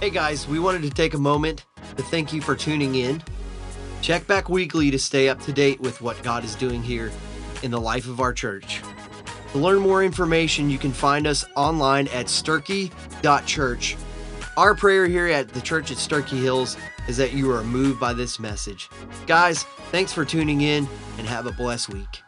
Hey guys, we wanted to take a moment to thank you for tuning in. Check back weekly to stay up to date with what God is doing here in the life of our church. To learn more information, you can find us online at sturkey.church. Our prayer here at the church at Sturkey Hills is that you are moved by this message. Guys, thanks for tuning in and have a blessed week.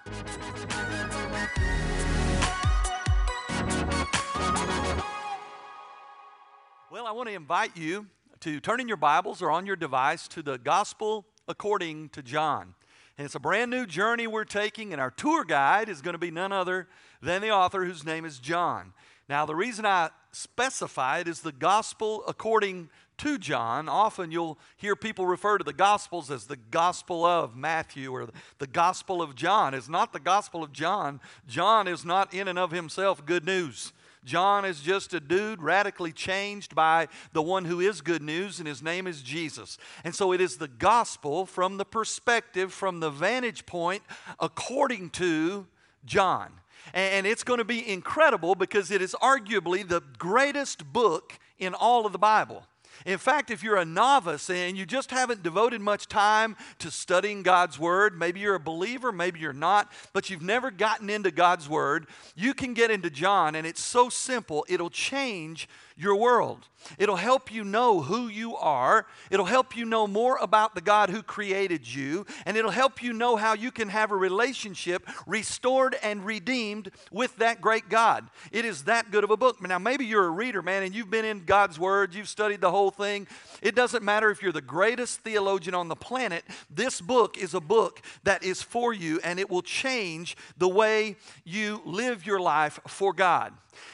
Want to invite you to turn in your Bibles or on your device to the Gospel according to John. And it's a brand new journey we're taking, and our tour guide is going to be none other than the author whose name is John. Now, the reason I specify it is the Gospel according to John. Often you'll hear people refer to the Gospels as the Gospel of Matthew or the Gospel of John. It's not the Gospel of John. John is not in and of himself good news. John is just a dude radically changed by the one who is good news, and his name is Jesus. And so it is the gospel from the perspective, from the vantage point, according to John. And it's going to be incredible because it is arguably the greatest book in all of the Bible. In fact, if you're a novice and you just haven't devoted much time to studying God's Word, maybe you're a believer, maybe you're not, but you've never gotten into God's Word, you can get into John, and it's so simple, it'll change your world. It'll help you know who you are. It'll help you know more about the God who created you. And it'll help you know how you can have a relationship restored and redeemed with that great God. It is that good of a book. Now, maybe you're a reader, man, and you've been in God's Word, you've studied the whole thing. It doesn't matter if you're the greatest theologian on the planet, this book is a book that is for you, and it will change the way you live your life for God.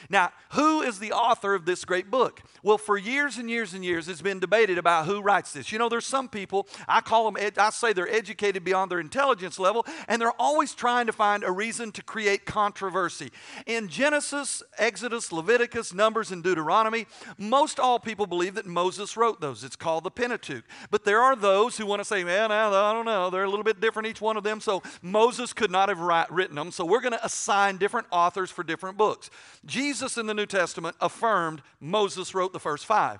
Now, who is the author of this great book? Well, for years and years and years, it's been debated about who writes this. You know, there's some people, I call them, I say they're educated beyond their intelligence level, and they're always trying to find a reason to create controversy. In Genesis, Exodus, Leviticus, Numbers, and Deuteronomy, most all people believe that Moses wrote those. It's called the Pentateuch. But there are those who want to say, man, I don't know, they're a little bit different, each one of them, so Moses could not have written them. So we're going to assign different authors for different books. Jesus in the New Testament affirmed Moses wrote the first five.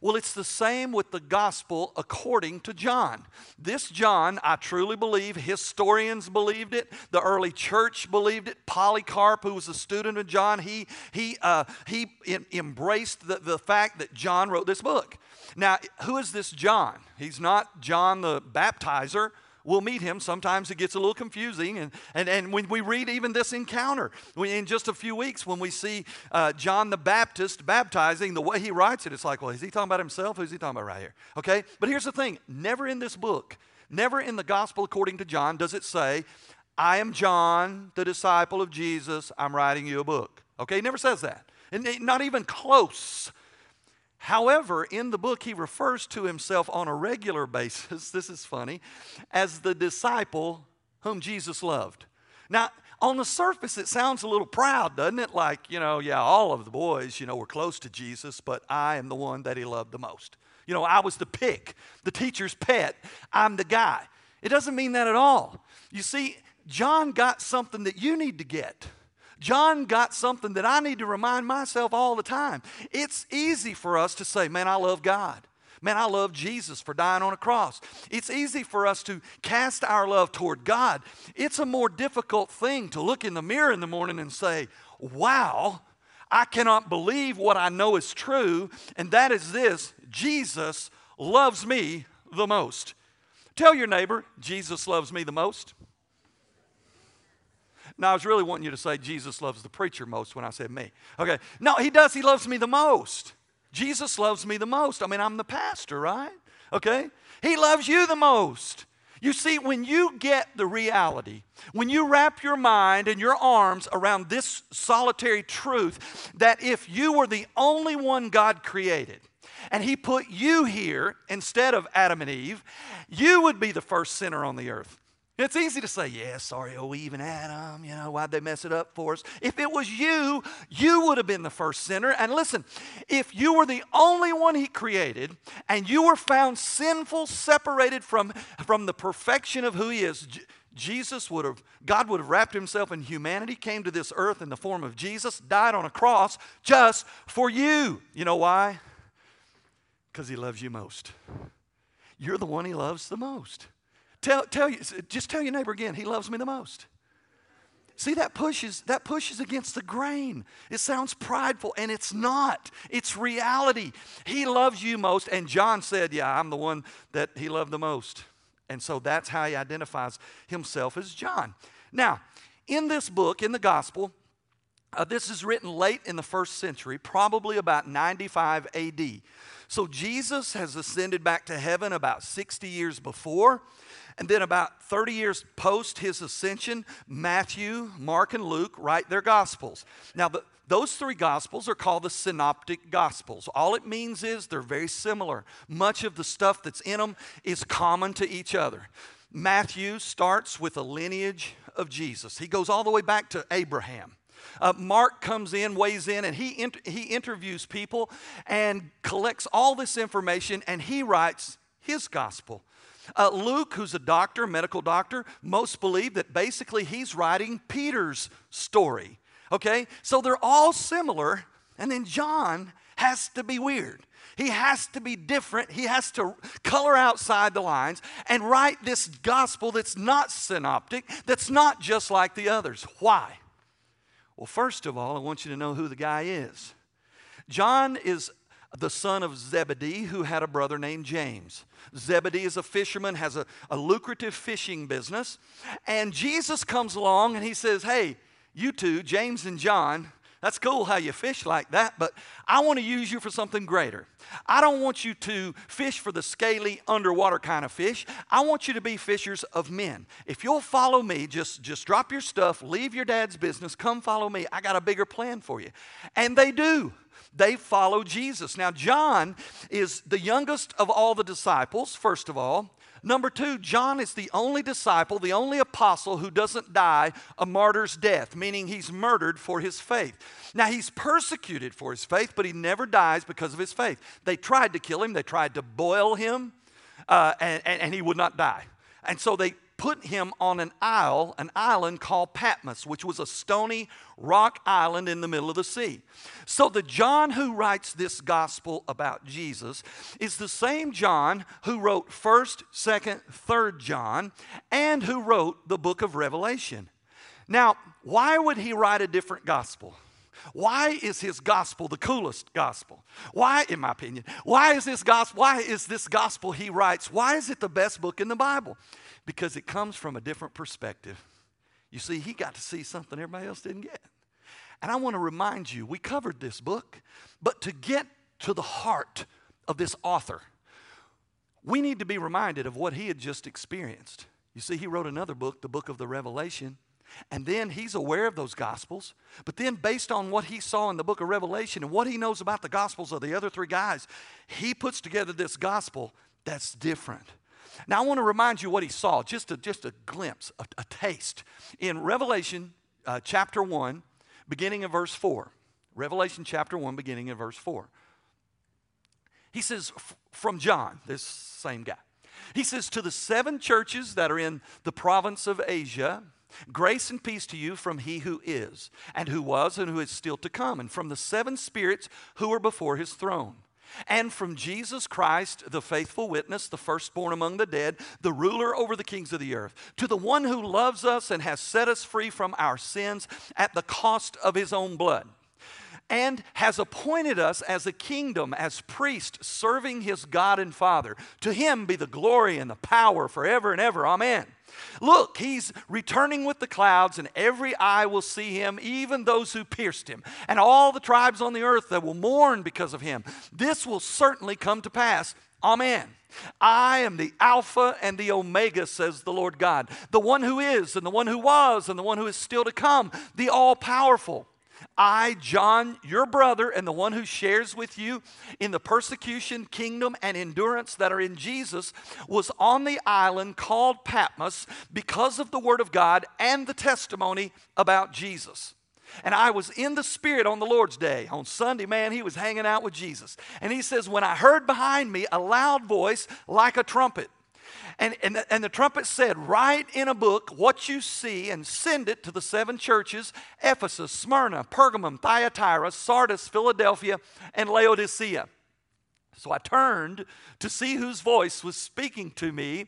Well, it's the same with the gospel according to John. This John, I truly believe, historians believed it, the early church believed it. Polycarp, who was a student of John, he, he, uh, he embraced the, the fact that John wrote this book. Now, who is this John? He's not John the baptizer we'll meet him. Sometimes it gets a little confusing. And, and, and when we read even this encounter, we, in just a few weeks, when we see uh, John the Baptist baptizing, the way he writes it, it's like, well, is he talking about himself? Who's he talking about right here? Okay? But here's the thing never in this book, never in the gospel according to John does it say, I am John, the disciple of Jesus, I'm writing you a book. Okay? It never says that. And not even close. However, in the book, he refers to himself on a regular basis, this is funny, as the disciple whom Jesus loved. Now, on the surface, it sounds a little proud, doesn't it? Like, you know, yeah, all of the boys, you know, were close to Jesus, but I am the one that he loved the most. You know, I was the pick, the teacher's pet. I'm the guy. It doesn't mean that at all. You see, John got something that you need to get. John got something that I need to remind myself all the time. It's easy for us to say, Man, I love God. Man, I love Jesus for dying on a cross. It's easy for us to cast our love toward God. It's a more difficult thing to look in the mirror in the morning and say, Wow, I cannot believe what I know is true, and that is this Jesus loves me the most. Tell your neighbor, Jesus loves me the most. No, I was really wanting you to say Jesus loves the preacher most when I said me. Okay. No, he does. He loves me the most. Jesus loves me the most. I mean, I'm the pastor, right? Okay. He loves you the most. You see, when you get the reality, when you wrap your mind and your arms around this solitary truth that if you were the only one God created, and He put you here instead of Adam and Eve, you would be the first sinner on the earth. It's easy to say, yeah, sorry, oh, Eve and Adam, you know, why'd they mess it up for us? If it was you, you would have been the first sinner. And listen, if you were the only one he created and you were found sinful, separated from, from the perfection of who he is, Jesus would have, God would have wrapped himself in humanity, came to this earth in the form of Jesus, died on a cross just for you. You know why? Because he loves you most. You're the one he loves the most. Tell, tell you, just tell your neighbor again, he loves me the most. See, that pushes, that pushes against the grain. It sounds prideful, and it's not. It's reality. He loves you most. And John said, Yeah, I'm the one that he loved the most. And so that's how he identifies himself as John. Now, in this book, in the gospel, uh, this is written late in the first century, probably about 95 AD. So Jesus has ascended back to heaven about 60 years before. And then, about 30 years post his ascension, Matthew, Mark, and Luke write their gospels. Now, the, those three gospels are called the synoptic gospels. All it means is they're very similar. Much of the stuff that's in them is common to each other. Matthew starts with a lineage of Jesus, he goes all the way back to Abraham. Uh, Mark comes in, weighs in, and he, inter- he interviews people and collects all this information and he writes his gospel. Uh, Luke, who's a doctor, medical doctor, most believe that basically he's writing Peter's story. Okay? So they're all similar, and then John has to be weird. He has to be different. He has to color outside the lines and write this gospel that's not synoptic, that's not just like the others. Why? Well, first of all, I want you to know who the guy is. John is the son of Zebedee, who had a brother named James. Zebedee is a fisherman, has a, a lucrative fishing business. And Jesus comes along and he says, Hey, you two, James and John, that's cool how you fish like that, but I want to use you for something greater. I don't want you to fish for the scaly underwater kind of fish. I want you to be fishers of men. If you'll follow me, just, just drop your stuff, leave your dad's business, come follow me. I got a bigger plan for you. And they do they follow Jesus. Now, John is the youngest of all the disciples, first of all. Number two, John is the only disciple, the only apostle who doesn't die a martyr's death, meaning he's murdered for his faith. Now, he's persecuted for his faith, but he never dies because of his faith. They tried to kill him, they tried to boil him, uh, and, and, and he would not die. And so they put him on an isle, an island called Patmos, which was a stony rock island in the middle of the sea. So the John who writes this gospel about Jesus is the same John who wrote 1st, 2nd, 3rd John and who wrote the book of Revelation. Now, why would he write a different gospel? Why is his gospel the coolest gospel? Why, in my opinion, why is this gospel, why is this gospel he writes, why is it the best book in the Bible? Because it comes from a different perspective. You see, he got to see something everybody else didn't get. And I want to remind you, we covered this book, but to get to the heart of this author, we need to be reminded of what he had just experienced. You see, he wrote another book, the book of the Revelation, and then he's aware of those gospels. But then, based on what he saw in the book of Revelation and what he knows about the gospels of the other three guys, he puts together this gospel that's different. Now, I want to remind you what he saw, just a, just a glimpse, a, a taste. In Revelation uh, chapter 1, beginning in verse 4. Revelation chapter 1, beginning in verse 4. He says, from John, this same guy. He says, To the seven churches that are in the province of Asia, grace and peace to you from he who is, and who was, and who is still to come, and from the seven spirits who are before his throne and from Jesus Christ, the faithful witness, the firstborn among the dead, the ruler over the kings of the earth, to the one who loves us and has set us free from our sins at the cost of his own blood, and has appointed us as a kingdom, as priests, serving his God and Father. To him be the glory and the power forever and ever. Amen. Look, he's returning with the clouds, and every eye will see him, even those who pierced him, and all the tribes on the earth that will mourn because of him. This will certainly come to pass. Amen. I am the Alpha and the Omega, says the Lord God, the one who is, and the one who was, and the one who is still to come, the all powerful. I, John, your brother, and the one who shares with you in the persecution, kingdom, and endurance that are in Jesus, was on the island called Patmos because of the word of God and the testimony about Jesus. And I was in the Spirit on the Lord's day. On Sunday, man, he was hanging out with Jesus. And he says, When I heard behind me a loud voice like a trumpet, And, and, and the trumpet said, Write in a book what you see and send it to the seven churches Ephesus, Smyrna, Pergamum, Thyatira, Sardis, Philadelphia, and Laodicea. So I turned to see whose voice was speaking to me.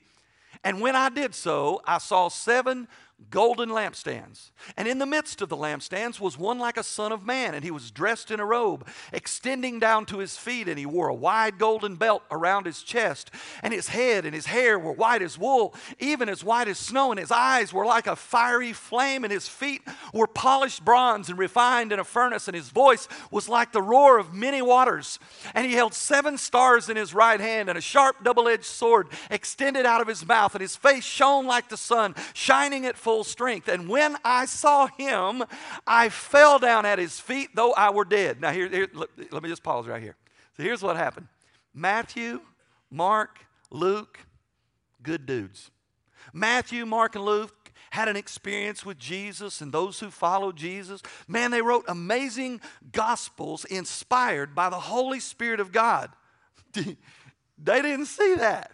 And when I did so, I saw seven golden lampstands. And in the midst of the lampstands was one like a son of man, and he was dressed in a robe, extending down to his feet, and he wore a wide golden belt around his chest. And his head and his hair were white as wool, even as white as snow, and his eyes were like a fiery flame, and his feet were polished bronze and refined in a furnace, and his voice was like the roar of many waters. And he held seven stars in his right hand, and a sharp double edged sword extended out of his mouth, and his face shone like the sun, shining at full full strength. And when I saw him, I fell down at his feet, though I were dead. Now, here, here let, let me just pause right here. So here's what happened Matthew, Mark, Luke, good dudes. Matthew, Mark, and Luke had an experience with Jesus and those who followed Jesus. Man, they wrote amazing gospels inspired by the Holy Spirit of God. they didn't see that.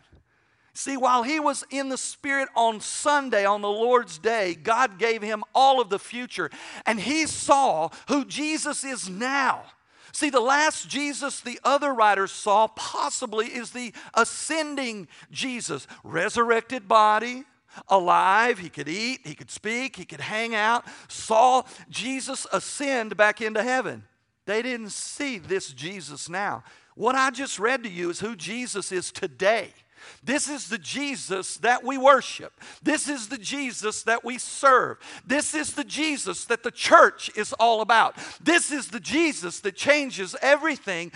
See, while he was in the Spirit on Sunday, on the Lord's day, God gave him all of the future, and he saw who Jesus is now. See, the last Jesus the other writers saw possibly is the ascending Jesus, resurrected body, alive, he could eat, he could speak, he could hang out, saw Jesus ascend back into heaven. They didn't see this Jesus now. What I just read to you is who Jesus is today. This is the Jesus that we worship. This is the Jesus that we serve. This is the Jesus that the church is all about. This is the Jesus that changes everything.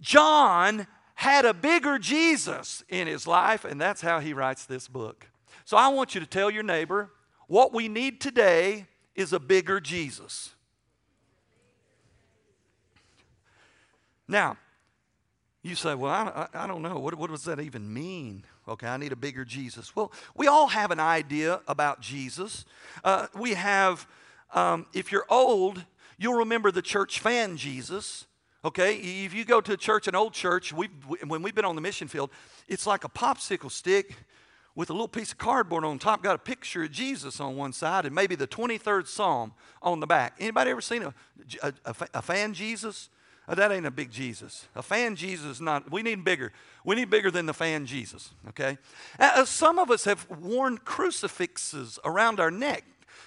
John had a bigger Jesus in his life, and that's how he writes this book. So I want you to tell your neighbor what we need today is a bigger Jesus. Now, you say, well, I, I, don't know. What, what does that even mean? Okay, I need a bigger Jesus. Well, we all have an idea about Jesus. Uh, we have, um, if you're old, you'll remember the church fan Jesus. Okay, if you go to a church, an old church, we when we've been on the mission field, it's like a popsicle stick with a little piece of cardboard on top, got a picture of Jesus on one side, and maybe the 23rd Psalm on the back. Anybody ever seen a, a, a fan Jesus? Oh, that ain't a big Jesus. A fan Jesus is not, we need bigger. We need bigger than the fan Jesus, okay? Uh, uh, some of us have worn crucifixes around our neck.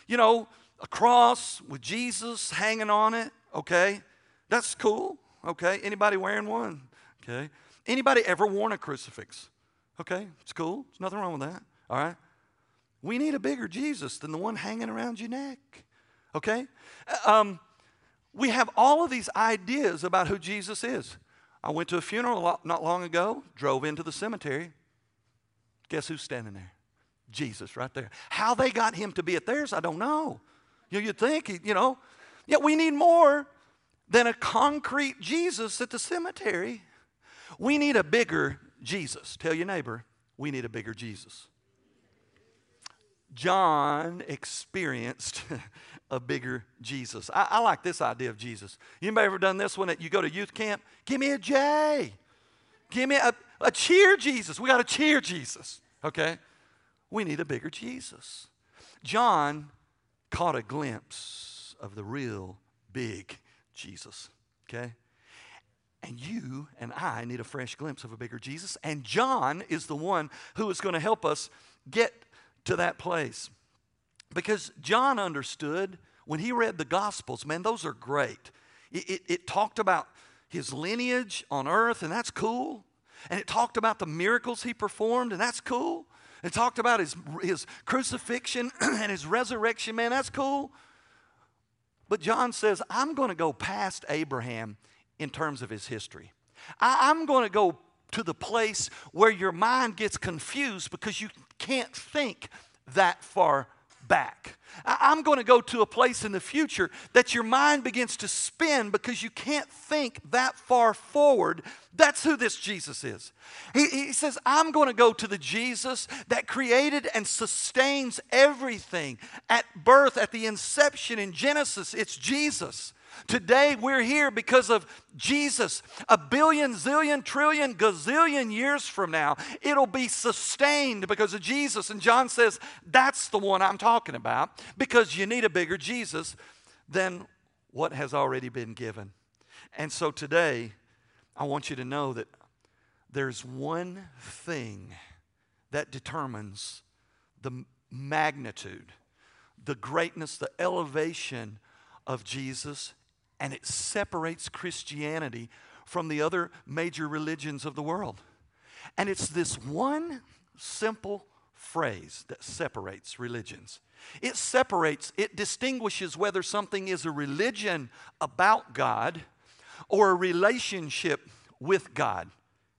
You know, a cross with Jesus hanging on it, okay? That's cool, okay? Anybody wearing one, okay? Anybody ever worn a crucifix? Okay, it's cool. There's nothing wrong with that, all right? We need a bigger Jesus than the one hanging around your neck, okay? Uh, um, we have all of these ideas about who Jesus is. I went to a funeral not long ago, drove into the cemetery. Guess who's standing there? Jesus, right there. How they got him to be at theirs, I don't know. You, you'd think, you know, yet we need more than a concrete Jesus at the cemetery. We need a bigger Jesus. Tell your neighbor, we need a bigger Jesus. John experienced a bigger Jesus. I, I, like this idea of Jesus. Anybody ever done this one that you go to youth camp? Give me a J. Give me a, a cheer Jesus. We got to cheer Jesus. Okay? We need a bigger Jesus. John caught a glimpse of the real big Jesus. Okay? And you and I need a fresh glimpse of a bigger Jesus. And John is the one who is going to help us get to that place. Because John understood when he read the Gospels, man, those are great. It, it, it, talked about his lineage on earth, and that's cool. And it talked about the miracles he performed, and that's cool. It talked about his, his crucifixion and his resurrection, man, that's cool. But John says, I'm going to go past Abraham in terms of his history. I, I'm going to go to the place where your mind gets confused because you can't think that far back. I'm going to go to a place in the future that your mind begins to spin because you can't think that far forward. That's who this Jesus is. He, he, says, I'm going to go to the Jesus that created and sustains everything. At birth, at the inception in Genesis, it's Jesus. Today we're here because of Jesus. A billion, zillion, trillion, gazillion years from now, it'll be sustained because of Jesus. And John says, that's the one I'm talking about because you need a bigger Jesus than what has already been given. And so today, I want you to know that there's one thing that determines the magnitude, the greatness, the elevation of Jesus, and it separates Christianity from the other major religions of the world. And it's this one simple phrase that separates religions. It separates, it distinguishes whether something is a religion about God or a relationship with God.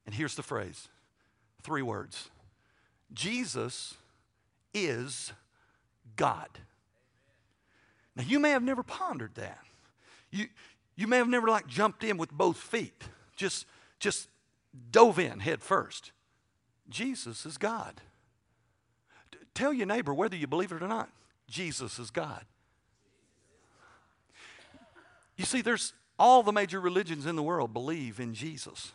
And here's the phrase three words Jesus is God. Now, you may have never pondered that. You, you may have never like jumped in with both feet, just, just dove in head first. Jesus is God. Tell your neighbor, whether you believe it or not, Jesus is God. You see, there's all the major religions in the world believe in Jesus.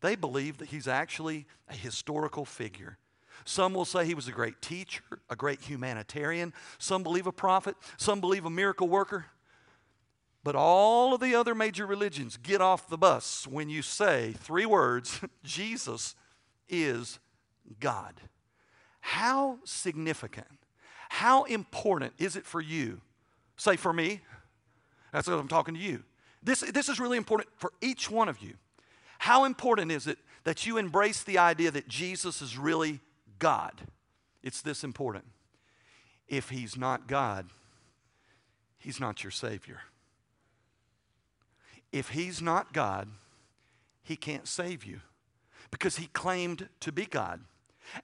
They believe that he's actually a historical figure. Some will say he was a great teacher, a great humanitarian. Some believe a prophet. Some believe a miracle worker. But all of the other major religions get off the bus when you say three words Jesus is God. How significant, how important is it for you? Say, for me. That's what I'm talking to you. This, this is really important for each one of you. How important is it that you embrace the idea that Jesus is really God? It's this important. If He's not God, He's not your Savior. If He's not God, He can't save you because He claimed to be God.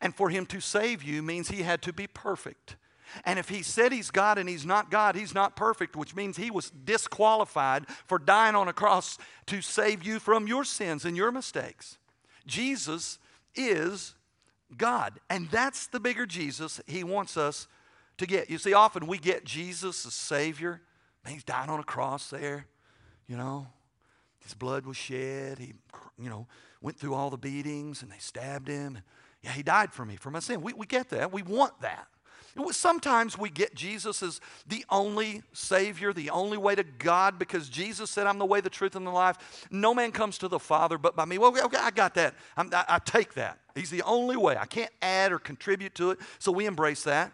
And for Him to save you means He had to be perfect. And if he said he's God and he's not God, he's not perfect, which means he was disqualified for dying on a cross to save you from your sins and your mistakes. Jesus is God. And that's the bigger Jesus he wants us to get. You see, often we get Jesus as Savior. He's dying on a cross there, you know. His blood was shed. He, you know, went through all the beatings and they stabbed him. Yeah, he died for me, for my sin. We, we get that. We want that. Sometimes we get Jesus as the only Savior, the only way to God, because Jesus said, I'm the way, the truth, and the life. No man comes to the Father but by me. Well, okay, I got that. I, I take that. He's the only way. I can't add or contribute to it, so we embrace that.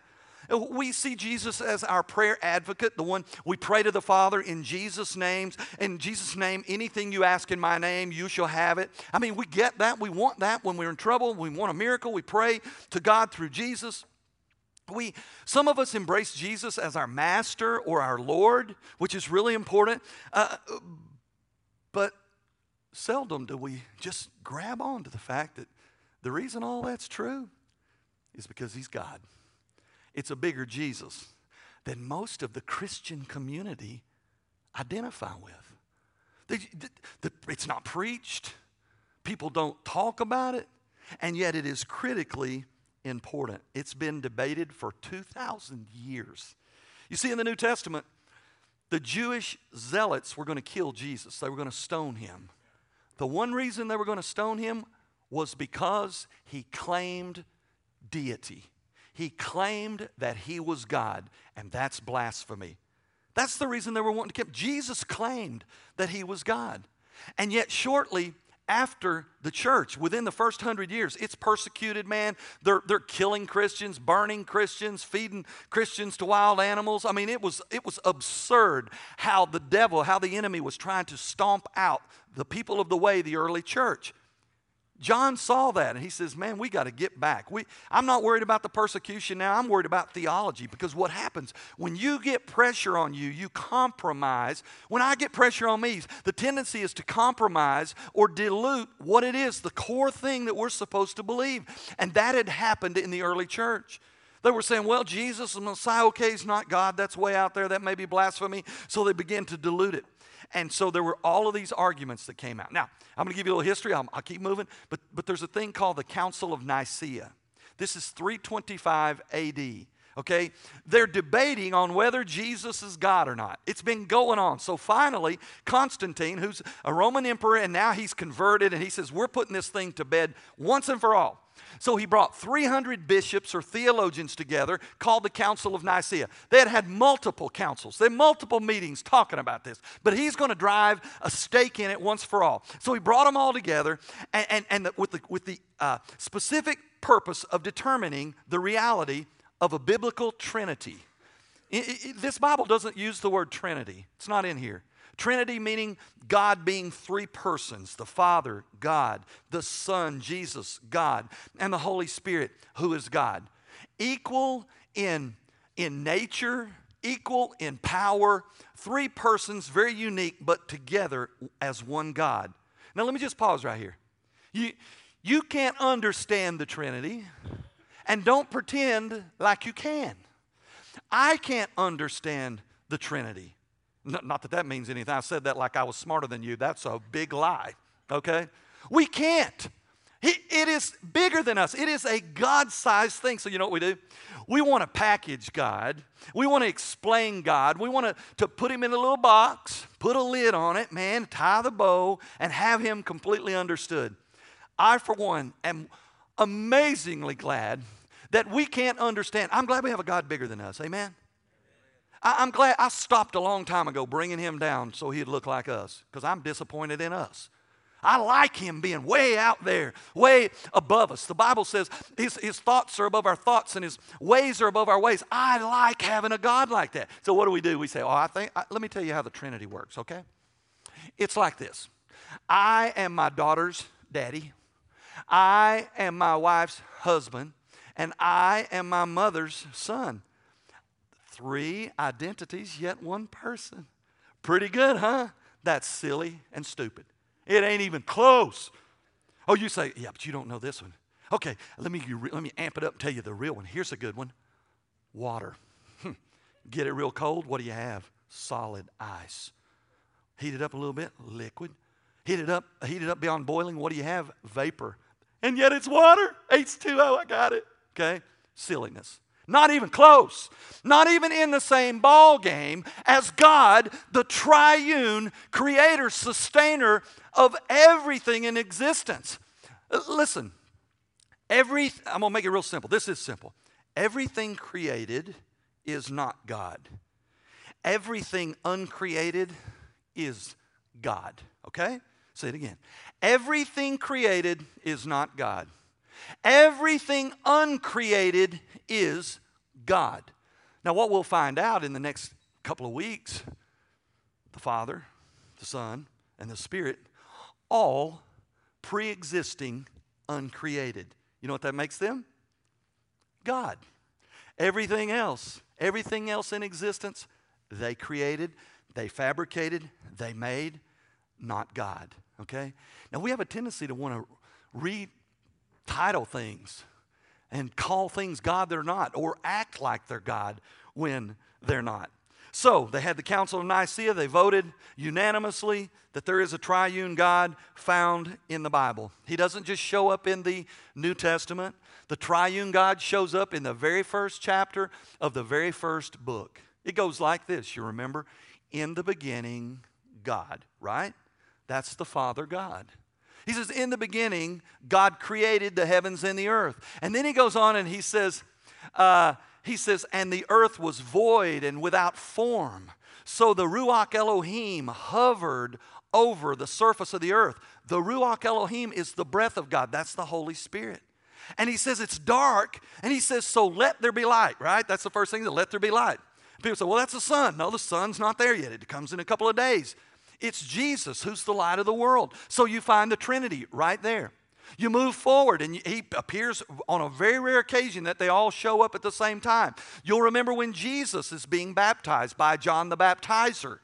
We see Jesus as our prayer advocate, the one we pray to the Father in Jesus' names. In Jesus' name, anything you ask in my name, you shall have it. I mean, we get that. We want that when we're in trouble. We want a miracle. We pray to God through Jesus. We, some of us embrace Jesus as our master or our Lord, which is really important. Uh, but seldom do we just grab on to the fact that the reason all that's true is because He's God. It's a bigger Jesus than most of the Christian community identify with. it's not preached, people don't talk about it, and yet it is critically important. It's been debated for 2,000 years. You see, in the New Testament, the Jewish zealots were going to kill Jesus, they were going to stone him. The one reason they were going to stone him was because he claimed deity. He claimed that he was God, and that's blasphemy. That's the reason they were wanting to kill him. Jesus claimed that he was God. And yet, shortly after the church, within the first hundred years, it's persecuted, man. They're, they're killing Christians, burning Christians, feeding Christians to wild animals. I mean, it was, it was absurd how the devil, how the enemy was trying to stomp out the people of the way, the early church. John saw that and he says, Man, we got to get back. We, I'm not worried about the persecution now. I'm worried about theology because what happens when you get pressure on you, you compromise. When I get pressure on me, the tendency is to compromise or dilute what it is, the core thing that we're supposed to believe. And that had happened in the early church. They were saying, well, Jesus, the Messiah, okay, is not God. That's way out there. That may be blasphemy. So they began to dilute it. And so there were all of these arguments that came out. Now, I'm going to give you a little history. I'll, I'll keep moving. But, but there's a thing called the Council of Nicaea. This is 325 AD. Okay? They're debating on whether Jesus is God or not. It's been going on. So finally, Constantine, who's a Roman emperor and now he's converted, and he says, We're putting this thing to bed once and for all. So he brought 300 bishops or theologians together called the Council of Nicaea. They had had multiple councils, they had multiple meetings talking about this, but he's going to drive a stake in it once for all. So he brought them all together and, and, and the, with the, with the uh, specific purpose of determining the reality of a biblical trinity. It, it, this Bible doesn't use the word trinity, it's not in here. Trinity meaning God being three persons the Father, God, the Son, Jesus, God, and the Holy Spirit, who is God. Equal in, in nature, equal in power, three persons, very unique, but together as one God. Now, let me just pause right here. You, you can't understand the Trinity, and don't pretend like you can. I can't understand the Trinity. Not that that means anything. I said that like I was smarter than you. That's a big lie, okay? We can't. It is bigger than us. It is a God sized thing. So, you know what we do? We want to package God. We want to explain God. We want to, to put Him in a little box, put a lid on it, man, tie the bow, and have Him completely understood. I, for one, am amazingly glad that we can't understand. I'm glad we have a God bigger than us. Amen? I, am glad I stopped a long time ago bringing him down so he'd look like us because I'm disappointed in us. I like him being way out there, way above us. The Bible says his, his thoughts are above our thoughts and his ways are above our ways. I like having a God like that. So, what do we do? We say, Oh, I think, I, let me tell you how the Trinity works, okay? It's like this I am my daughter's daddy, I am my wife's husband, and I am my mother's son. Three identities, yet one person. Pretty good, huh? That's silly and stupid. It ain't even close. Oh, you say, yeah, but you don't know this one. Okay, let me, let me amp it up and tell you the real one. Here's a good one water. Hmm. Get it real cold, what do you have? Solid ice. Heat it up a little bit, liquid. Heat it up, heat it up beyond boiling, what do you have? Vapor. And yet it's water. H2O, I got it. Okay? Silliness. Not even close. Not even in the same ball game as God, the triune creator, sustainer of everything in existence. Uh, listen, every I'm going to make it real simple. This is simple. Everything created is not God. Everything uncreated is God. Okay? Say it again. Everything created is not God. Everything uncreated is God. Now, what we'll find out in the next couple of weeks the Father, the Son, and the Spirit, all pre existing, uncreated. You know what that makes them? God. Everything else, everything else in existence, they created, they fabricated, they made, not God. Okay? Now, we have a tendency to want to read title things and call things God they're not or act like they're God when they're not. So they had the Council of Nicaea. They voted unanimously that there is a triune God found in the Bible. He doesn't just show up in the New Testament, the triune God shows up in the very first chapter of the very first book. It goes like this you remember? In the beginning, God, right? That's the Father God. He says, In the beginning, God created the heavens and the earth. And then he goes on and he says, uh, he says, and the earth was void and without form. So the Ruach Elohim hovered over the surface of the earth. The Ruach Elohim is the breath of God, that's the Holy Spirit. And he says it's dark, and he says, So let there be light, right? That's the first thing, let there be light. People say, Well, that's the sun. No, the sun's not there yet. It comes in a couple of days. It's Jesus who's the light of the world. So you find the Trinity right there. You move forward, and he appears on a very rare occasion that they all show up at the same time. You'll remember when Jesus is being baptized by John the Baptizer.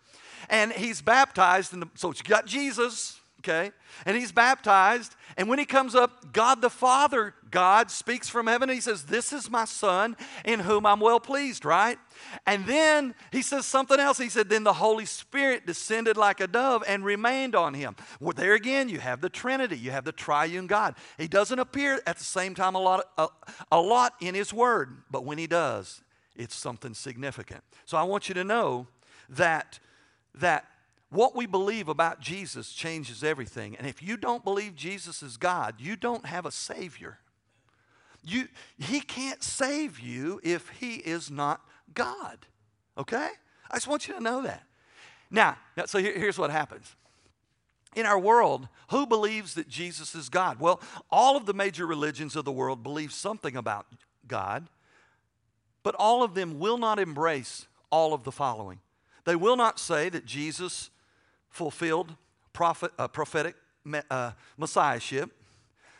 And he's baptized, and so you got Jesus, okay? And he's baptized. And when he comes up, God the Father, God speaks from heaven. he says, This is my son in whom I'm well pleased, right? And then he says something else. He said, Then the Holy Spirit descended like a dove and remained on him. Well, there again, you have the Trinity, you have the triune God. He doesn't appear at the same time a lot, a, a lot in his word, but when he does, it's something significant. So I want you to know that that what we believe about Jesus changes everything. And if you don't believe Jesus is God, you don't have a savior. You, he can't save you if he is not God. Okay? I just want you to know that. Now, so here, here's what happens. In our world, who believes that Jesus is God? Well, all of the major religions of the world believe something about God, but all of them will not embrace all of the following. They will not say that Jesus fulfilled prophet, uh, prophetic uh, messiahship.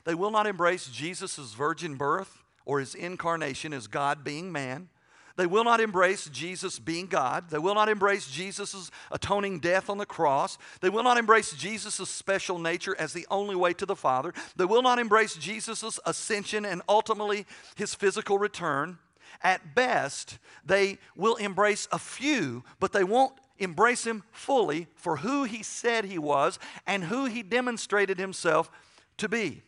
They will not embrace Jesus' virgin birth or his incarnation as God being man. They will not embrace Jesus being God. They will not embrace Jesus' atoning death on the cross. They will not embrace Jesus' special nature as the only way to the Father. They will not embrace Jesus' ascension and ultimately his physical return. At best, they will embrace a few, but they won't embrace him fully for who he said he was and who he demonstrated himself to be.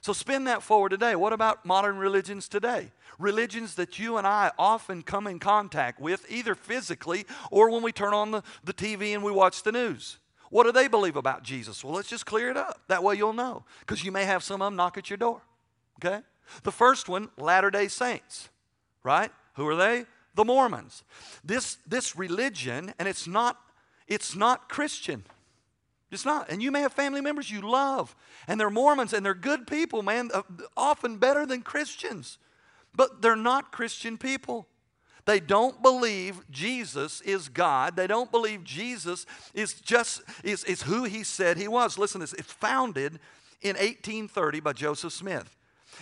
So spin that forward today. What about modern religions today? Religions that you and I often come in contact with, either physically or when we turn on the, the TV and we watch the news. What do they believe about Jesus? Well, let's just clear it up. That way you'll know, because you may have some of them knock at your door. Okay? The first one, Latter day Saints, right? Who are they? The Mormons. This, this religion, and it's not, it's not Christian. It's not. And you may have family members you love, and they're Mormons, and they're good people, man, uh, often better than Christians. But they're not Christian people. They don't believe Jesus is God. They don't believe Jesus is just is, is who he said he was. Listen to this. It's founded in 1830 by Joseph Smith.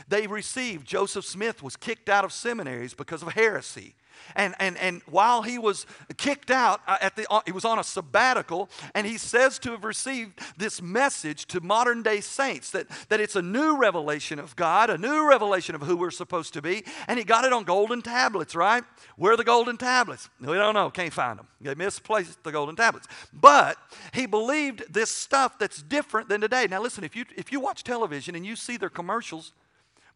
They received, Joseph Smith was kicked out of seminaries because of heresy. And, and, and while he was kicked out, uh, at the, uh, he was on a sabbatical, and he says to have received this message to modern day saints that, that it's a new revelation of God, a new revelation of who we're supposed to be. And he got it on golden tablets, right? Where are the golden tablets? We don't know, can't find them. They misplaced the golden tablets. But he believed this stuff that's different than today. Now, listen, if you, if you watch television and you see their commercials,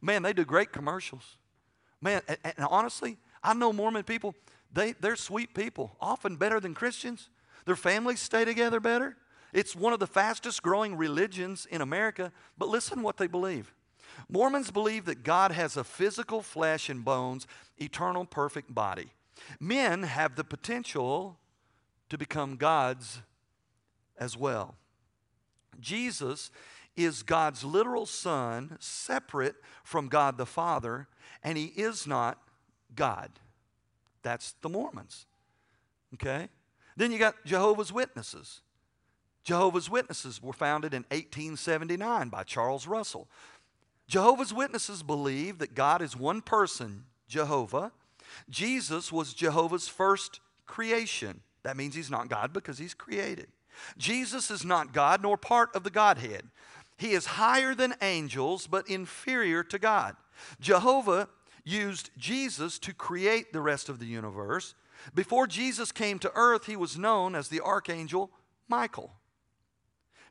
man, they do great commercials. Man, and, and honestly, I know Mormon people, they, they're sweet people, often better than Christians. Their families stay together better. It's one of the fastest growing religions in America, but listen what they believe. Mormons believe that God has a physical flesh and bones, eternal, perfect body. Men have the potential to become gods as well. Jesus is God's literal son, separate from God the Father, and he is not God. That's the Mormons. Okay? Then you got Jehovah's Witnesses. Jehovah's Witnesses were founded in 1879 by Charles Russell. Jehovah's Witnesses believe that God is one person, Jehovah. Jesus was Jehovah's first creation. That means he's not God because he's created. Jesus is not God nor part of the Godhead. He is higher than angels but inferior to God. Jehovah used Jesus to create the rest of the universe. Before Jesus came to earth, he was known as the archangel Michael.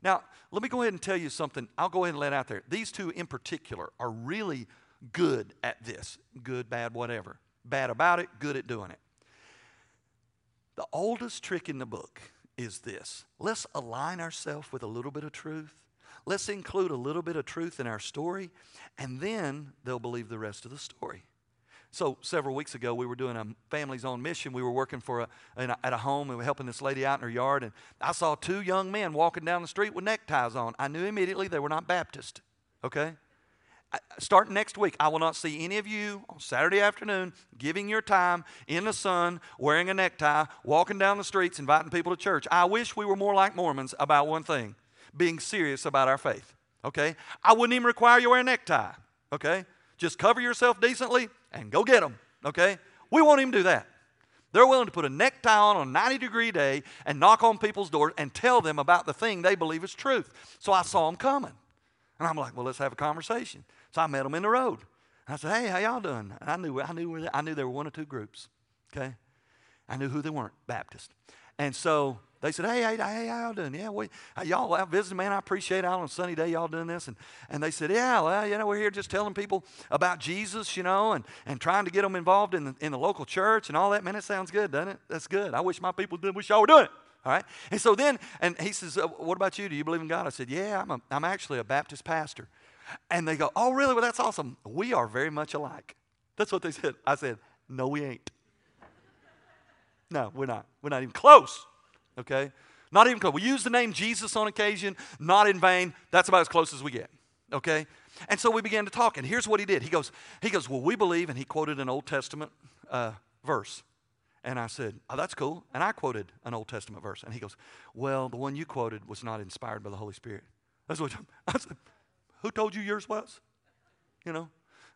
Now, let me go ahead and tell you something. I'll go ahead and let out there. These two in particular are really good at this good, bad, whatever. Bad about it, good at doing it. The oldest trick in the book is this let's align ourselves with a little bit of truth. Let's include a little bit of truth in our story, and then they'll believe the rest of the story. So several weeks ago, we were doing a families on mission. We were working for a, a, at a home and we were helping this lady out in her yard. And I saw two young men walking down the street with neckties on. I knew immediately they were not Baptist. Okay, I, starting next week, I will not see any of you on Saturday afternoon giving your time in the sun, wearing a necktie, walking down the streets, inviting people to church. I wish we were more like Mormons about one thing: being serious about our faith. Okay, I wouldn't even require you wear a necktie. Okay, just cover yourself decently and go get them, okay? We won't even do that. They're willing to put a necktie on on a 90 degree day and knock on people's doors and tell them about the thing they believe is truth. So I saw them coming. And I'm like, well, let's have a conversation. So I met them in the road. And I said, hey, how y'all doing? And I knew, I knew, I knew there were one or two groups, okay? I knew who they weren't, Baptist. And so They said, hey, hey, hey, how y'all doing? Yeah, we, y'all out visiting, man. I appreciate it. on a sunny day, y'all doing this. And, and they said, yeah, well, you know, we're here just telling people about Jesus, you know, and, and trying to get them involved in the, in the local church and all that. Man, it sounds good, doesn't it? That's good. I wish my people did. Wish y'all were doing it. All right. And so then, and he says, uh, what about you? Do you believe in God? I said, yeah, I'm, a, I'm actually a Baptist pastor. And they go, oh, really? Well, that's awesome. We are very much alike. That's what they said. I said, no, we ain't. No, we're not. We're not even close okay? Not even close. We use the name Jesus on occasion, not in vain. That's about as close as we get, okay? And so we began to talk, and here's what he did. He goes, he goes, well, we believe, and he quoted an Old Testament uh, verse. And I said, oh, that's cool. And I quoted an Old Testament verse. And he goes, well, the one you quoted was not inspired by the Holy Spirit. That's what I said, who told you yours was? You know?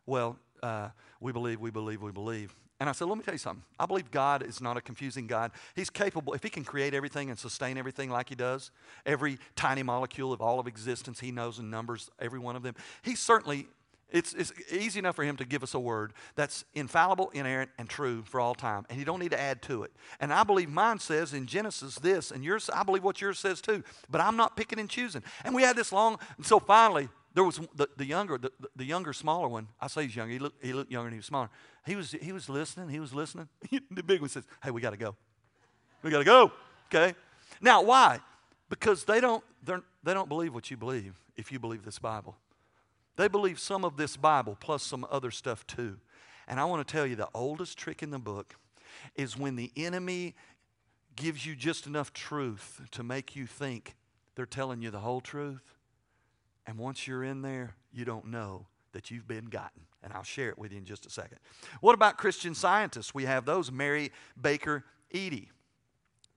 Well, uh, we believe, we believe, we believe. And I said, let me tell you something. I believe God is not a confusing God. He's capable, if He can create everything and sustain everything like He does, every tiny molecule of all of existence, He knows and numbers every one of them. He certainly, it's, it's easy enough for Him to give us a word that's infallible, inerrant, and true for all time. And you don't need to add to it. And I believe mine says in Genesis this, and yours, I believe what yours says too. But I'm not picking and choosing. And we had this long, and so finally, there was the, the younger, the, the younger, smaller one. I say he's younger. He looked, he looked younger and he was smaller. He was, he was listening. He was listening. the big one says, Hey, we got to go. We got to go. Okay? Now, why? Because they don't, they don't believe what you believe if you believe this Bible. They believe some of this Bible plus some other stuff too. And I want to tell you the oldest trick in the book is when the enemy gives you just enough truth to make you think they're telling you the whole truth. And once you're in there, you don't know that you've been gotten. And I'll share it with you in just a second. What about Christian scientists? We have those Mary Baker Eddy.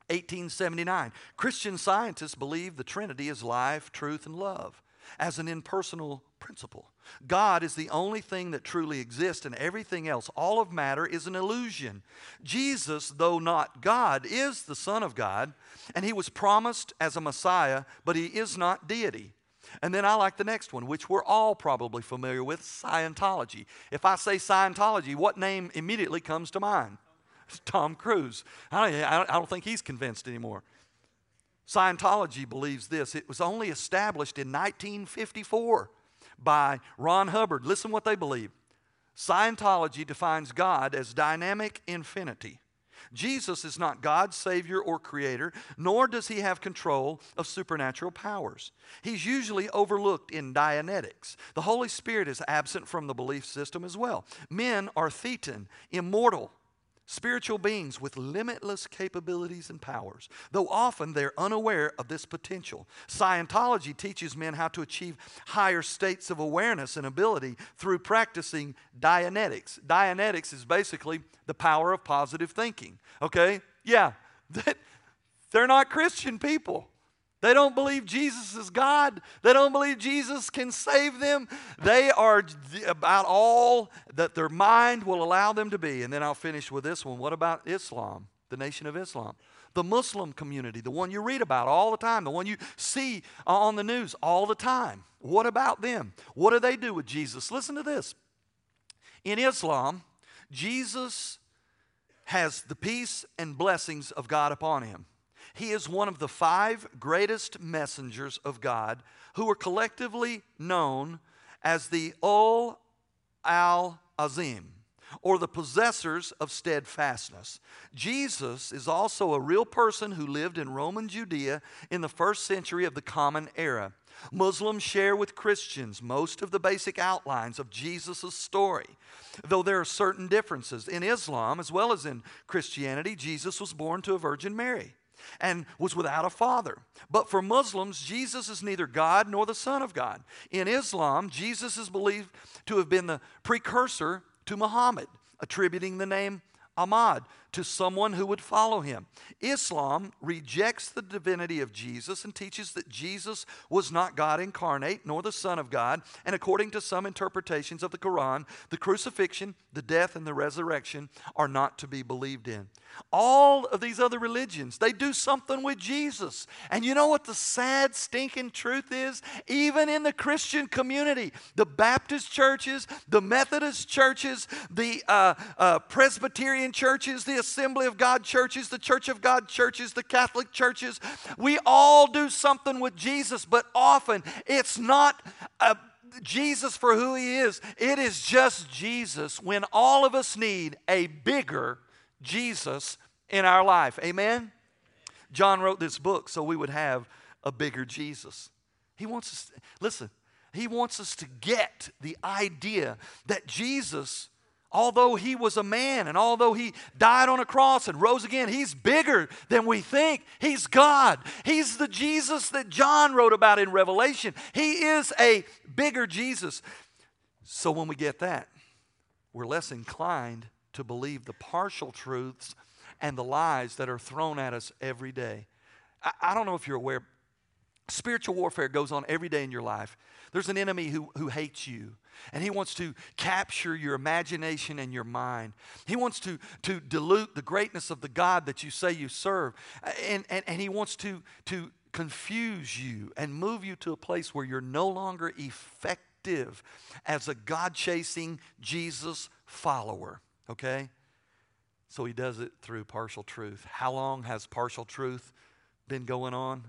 1879. Christian scientists believe the Trinity is life, truth, and love as an impersonal principle. God is the only thing that truly exists, and everything else, all of matter, is an illusion. Jesus, though not God, is the Son of God, and he was promised as a Messiah, but he is not deity. And then I like the next one, which we're all probably familiar with Scientology. If I say Scientology, what name immediately comes to mind? Tom Cruise. I don't, I don't think he's convinced anymore. Scientology believes this. It was only established in 1954 by Ron Hubbard. Listen what they believe. Scientology defines God as dynamic infinity. Jesus is not God's Savior or Creator, nor does he have control of supernatural powers. He's usually overlooked in Dianetics. The Holy Spirit is absent from the belief system as well. Men are thetan, immortal, spiritual beings with limitless capabilities and powers, though often they're unaware of this potential. Scientology teaches men how to achieve higher states of awareness and ability through practicing Dianetics. Dianetics is basically the power of positive thinking. Okay? Yeah, they're not Christian people. They don't believe Jesus is God. They don't believe Jesus can save them. They are about all that their mind will allow them to be. And then I'll finish with this one. What about Islam, the nation of Islam? The Muslim community, the one you read about all the time, the one you see on the news all the time. What about them? What do they do with Jesus? Listen to this. In Islam, Jesus has the peace and blessings of God upon him. He is one of the five greatest messengers of God who are collectively known as the Ul Al Azim, or the possessors of steadfastness. Jesus is also a real person who lived in Roman Judea in the first century of the Common Era. Muslims share with Christians most of the basic outlines of Jesus' story, though there are certain differences. In Islam, as well as in Christianity, Jesus was born to a Virgin Mary and was without a father. But for Muslims, Jesus is neither God nor the Son of God. In Islam, Jesus is believed to have been the precursor to Muhammad, attributing the name Ahmad to someone who would follow him. Islam rejects the divinity of Jesus and teaches that Jesus was not God incarnate nor the Son of God. And according to some interpretations of the Quran, the crucifixion, the death, and the resurrection are not to be believed in. All of these other religions, they do something with Jesus. And you know what the sad, stinking truth is? Even in the Christian community, the Baptist churches, the Methodist churches, the uh, uh, Presbyterian churches, the Assembly of God churches, the Church of God churches, the Catholic churches. We all do something with Jesus, but often it's not a Jesus for who he is. It is just Jesus when all of us need a bigger Jesus in our life. Amen? John wrote this book so we would have a bigger Jesus. He wants us, to, listen, he wants us to get the idea that Jesus although he was a man and although he died on a cross and rose again, he's bigger than we think. He's God. He's the Jesus that John wrote about in Revelation. He is a bigger Jesus. So when we get that, we're less inclined to believe the partial truths and the lies that are thrown at us every day. I, I don't know if you're aware, spiritual warfare goes on every day in your life. There's an enemy who, who hates you. And he wants to capture your imagination and your mind. He wants to, to dilute the greatness of the God that you say you serve. And, and, and he wants to, to confuse you and move you to a place where you're no longer effective as a God chasing Jesus follower. Okay? So he does it through partial truth. How long has partial truth been going on?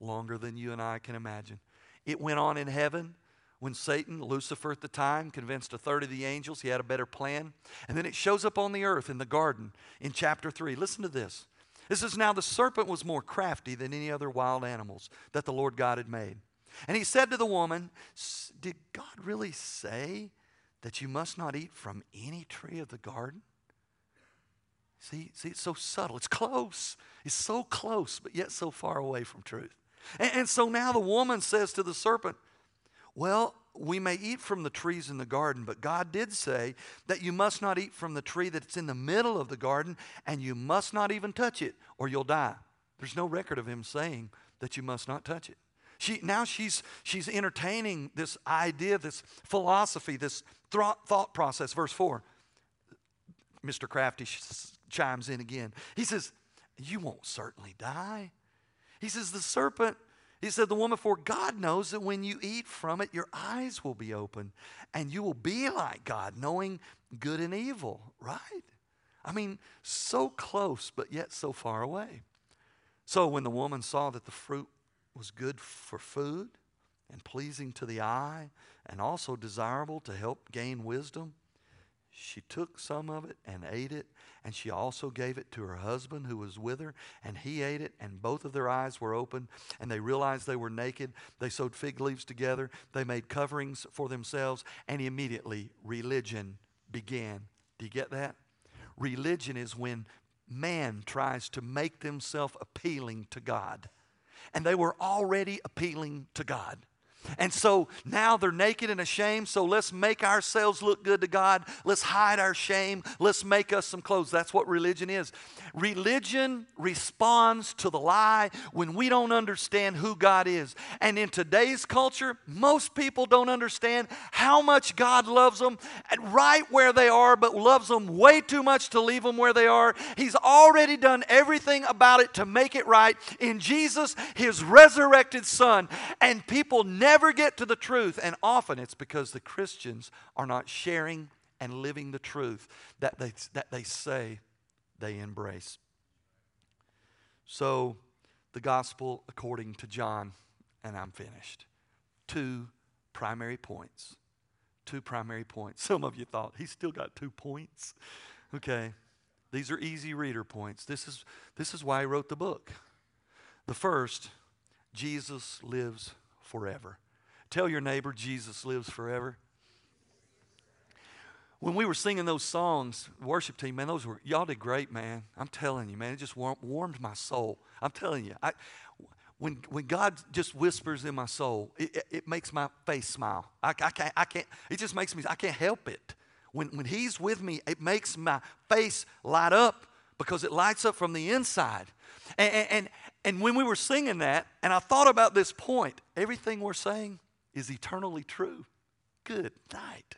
Longer than you and I can imagine. It went on in heaven when Satan, Lucifer at the time, convinced a third of the angels he had a better plan. And then it shows up on the earth in the garden in chapter 3. Listen to this. This is now the serpent was more crafty than any other wild animals that the Lord God had made. And he said to the woman, Did God really say that you must not eat from any tree of the garden? See, see, it's so subtle. It's close. It's so close, but yet so far away from truth. And, and so now the woman says to the serpent, well, we may eat from the trees in the garden, but God did say that you must not eat from the tree that's in the middle of the garden, and you must not even touch it, or you'll die. There's no record of him saying that you must not touch it. She, now she's, she's entertaining this idea, this philosophy, this thought, thought process. Verse 4, Mr. Crafty chimes in again. He says, You won't certainly die. He says, The serpent he said, The woman, for God knows that when you eat from it, your eyes will be open and you will be like God, knowing good and evil, right? I mean, so close, but yet so far away. So when the woman saw that the fruit was good for food and pleasing to the eye and also desirable to help gain wisdom, she took some of it and ate it, and she also gave it to her husband who was with her, and he ate it, and both of their eyes were open, and they realized they were naked. They sewed fig leaves together, they made coverings for themselves, and immediately religion began. Do you get that? Religion is when man tries to make themselves appealing to God. And they were already appealing to God. And so now they're naked and ashamed, so let's make ourselves look good to God. Let's hide our shame. Let's make us some clothes. That's what religion is. Religion responds to the lie when we don't understand who God is. And in today's culture, most people don't understand how much God loves them right where they are, but loves them way too much to leave them where they are. He's already done everything about it to make it right in Jesus, His resurrected Son. And people never never get to the truth. And often it's because the Christians are not sharing and living the truth that they, that they say they embrace. So, the gospel according to John, and I'm finished. Two primary points. Two primary points. Some of you thought he's still got two points. Okay. These are easy reader points. This is, this is why I wrote the book. The first, Jesus lives forever. Tell your neighbor Jesus lives forever. When we were singing those songs, worship team, man, those were, y'all did great, man. I'm telling you, man, it just warmed my soul. I'm telling you. I, when, when God just whispers in my soul, it, it, it makes my face smile. I, I, can't, I can't, it just makes me, I can't help it. When, when He's with me, it makes my face light up because it lights up from the inside. And, and, and when we were singing that, and I thought about this point, everything we're saying, is eternally true. Good night.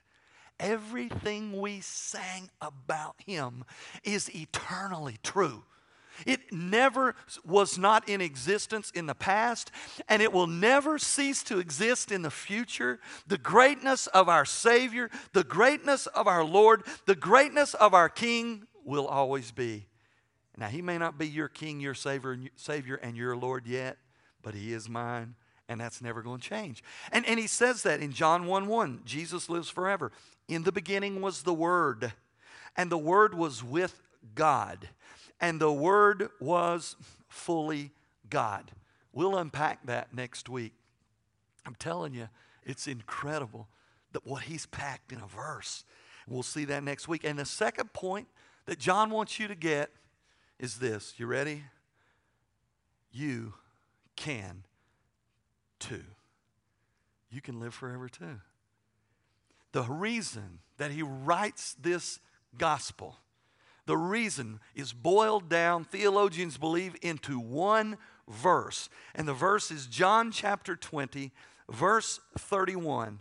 Everything we sang about him is eternally true. It never was not in existence in the past, and it will never cease to exist in the future. The greatness of our Savior, the greatness of our Lord, the greatness of our King will always be. Now, he may not be your king, your savior, savior and your Lord yet, but he is mine, and that's never going to change. And, and he says that in John 1 1. Jesus lives forever. In the beginning was the Word, and the Word was with God, and the Word was fully God. We'll unpack that next week. I'm telling you, it's incredible that what he's packed in a verse. We'll see that next week. And the second point that John wants you to get is this. You ready? You can too. You can live forever too. The reason that he writes this gospel, the reason is boiled down, theologians believe, into one verse. And the verse is John chapter 20, verse 31.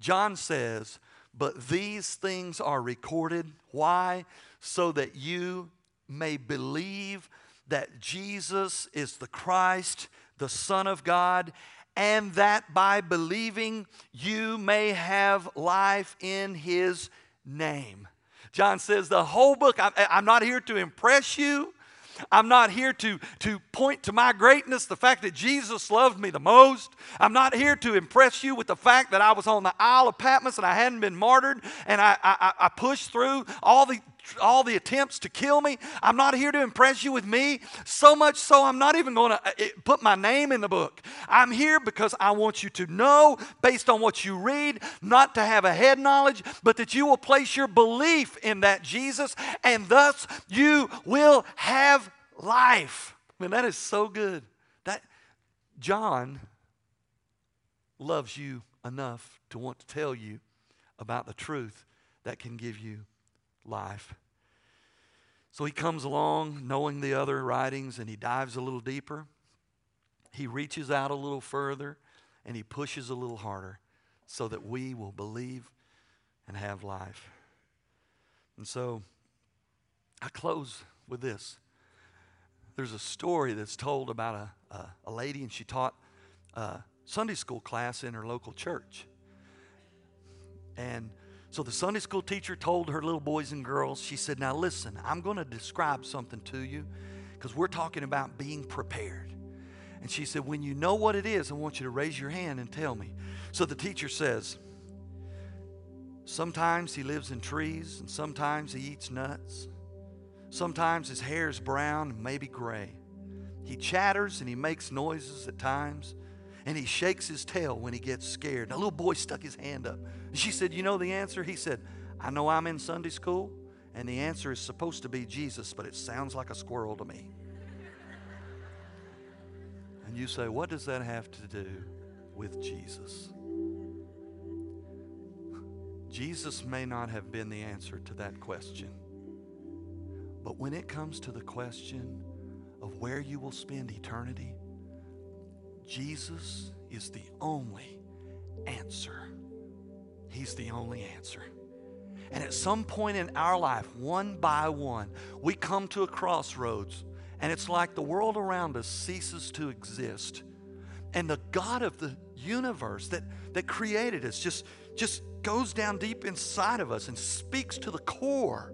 John says, But these things are recorded. Why? So that you may believe that Jesus is the Christ, the Son of God, and that by believing you may have life in His name. John says, The whole book, I'm not here to impress you. I'm not here to, to point to my greatness, the fact that Jesus loved me the most. I'm not here to impress you with the fact that I was on the Isle of Patmos and I hadn't been martyred and I, I, I pushed through all the all the attempts to kill me. I'm not here to impress you with me. So much so, I'm not even going to uh, put my name in the book. I'm here because I want you to know, based on what you read, not to have a head knowledge, but that you will place your belief in that Jesus, and thus you will have life. I mean, that is so good. That John loves you enough to want to tell you about the truth that can give you life. So he comes along knowing the other writings and he dives a little deeper. He reaches out a little further and he pushes a little harder so that we will believe and have life. And so I close with this. There's a story that's told about a, a, a lady, and she taught a Sunday school class in her local church. And so the Sunday school teacher told her little boys and girls, she said, Now listen, I'm going to describe something to you because we're talking about being prepared. And she said, When you know what it is, I want you to raise your hand and tell me. So the teacher says, Sometimes he lives in trees, and sometimes he eats nuts. Sometimes his hair is brown maybe gray. He chatters and he makes noises at times and he shakes his tail when he gets scared. And A little boy stuck his hand up. And she said, You know the answer? He said, I know I'm in Sunday school, and the answer is supposed to be Jesus, but it sounds like a squirrel to me. and you say, What does that have to do with Jesus? Jesus may not have been the answer to that question. But when it comes to the question of where you will spend eternity, Jesus is the only answer. He's the only answer. And at some point in our life, one by one, we come to a crossroads, and it's like the world around us ceases to exist. And the God of the universe that, that created us just, just goes down deep inside of us and speaks to the core,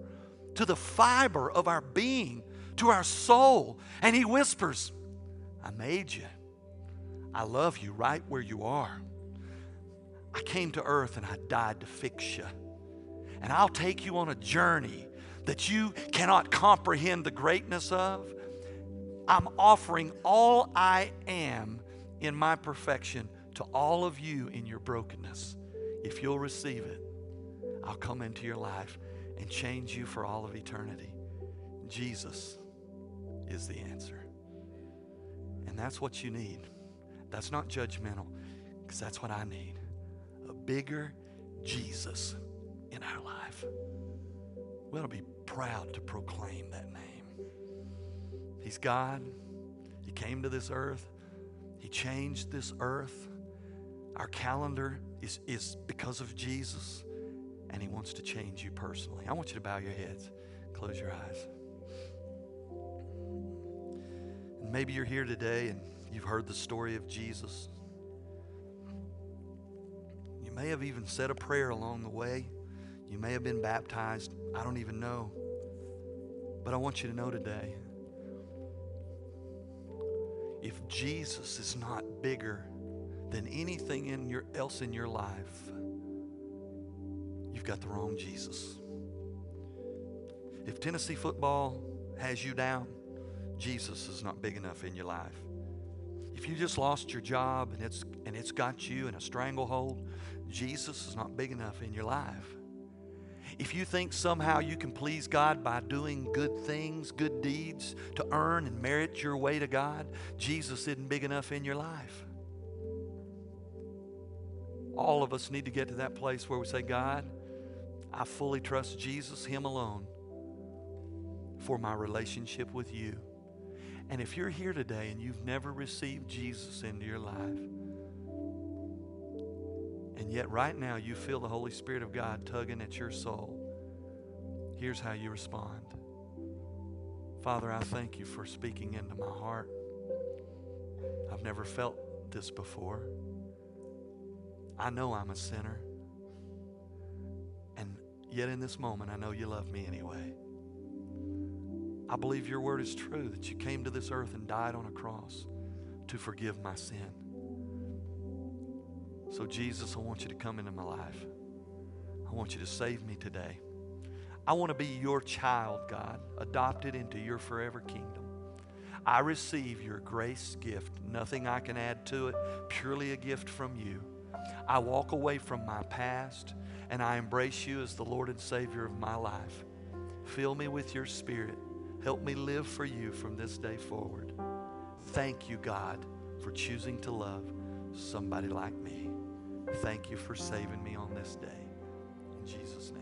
to the fiber of our being, to our soul. And He whispers, I made you. I love you right where you are. I came to earth and I died to fix you. And I'll take you on a journey that you cannot comprehend the greatness of. I'm offering all I am in my perfection to all of you in your brokenness. If you'll receive it, I'll come into your life and change you for all of eternity. Jesus is the answer. And that's what you need. That's not judgmental, because that's what I need a bigger Jesus in our life. We ought to be proud to proclaim that name. He's God. He came to this earth. He changed this earth. Our calendar is, is because of Jesus, and He wants to change you personally. I want you to bow your heads, close your eyes. And maybe you're here today and You've heard the story of Jesus. You may have even said a prayer along the way. You may have been baptized. I don't even know. But I want you to know today if Jesus is not bigger than anything in your, else in your life, you've got the wrong Jesus. If Tennessee football has you down, Jesus is not big enough in your life. If you just lost your job and it's and it's got you in a stranglehold, Jesus is not big enough in your life. If you think somehow you can please God by doing good things, good deeds to earn and merit your way to God, Jesus isn't big enough in your life. All of us need to get to that place where we say, God, I fully trust Jesus, Him alone, for my relationship with you. And if you're here today and you've never received Jesus into your life, and yet right now you feel the Holy Spirit of God tugging at your soul, here's how you respond Father, I thank you for speaking into my heart. I've never felt this before. I know I'm a sinner. And yet in this moment, I know you love me anyway. I believe your word is true that you came to this earth and died on a cross to forgive my sin. So, Jesus, I want you to come into my life. I want you to save me today. I want to be your child, God, adopted into your forever kingdom. I receive your grace gift, nothing I can add to it, purely a gift from you. I walk away from my past and I embrace you as the Lord and Savior of my life. Fill me with your spirit. Help me live for you from this day forward. Thank you, God, for choosing to love somebody like me. Thank you for saving me on this day. In Jesus' name.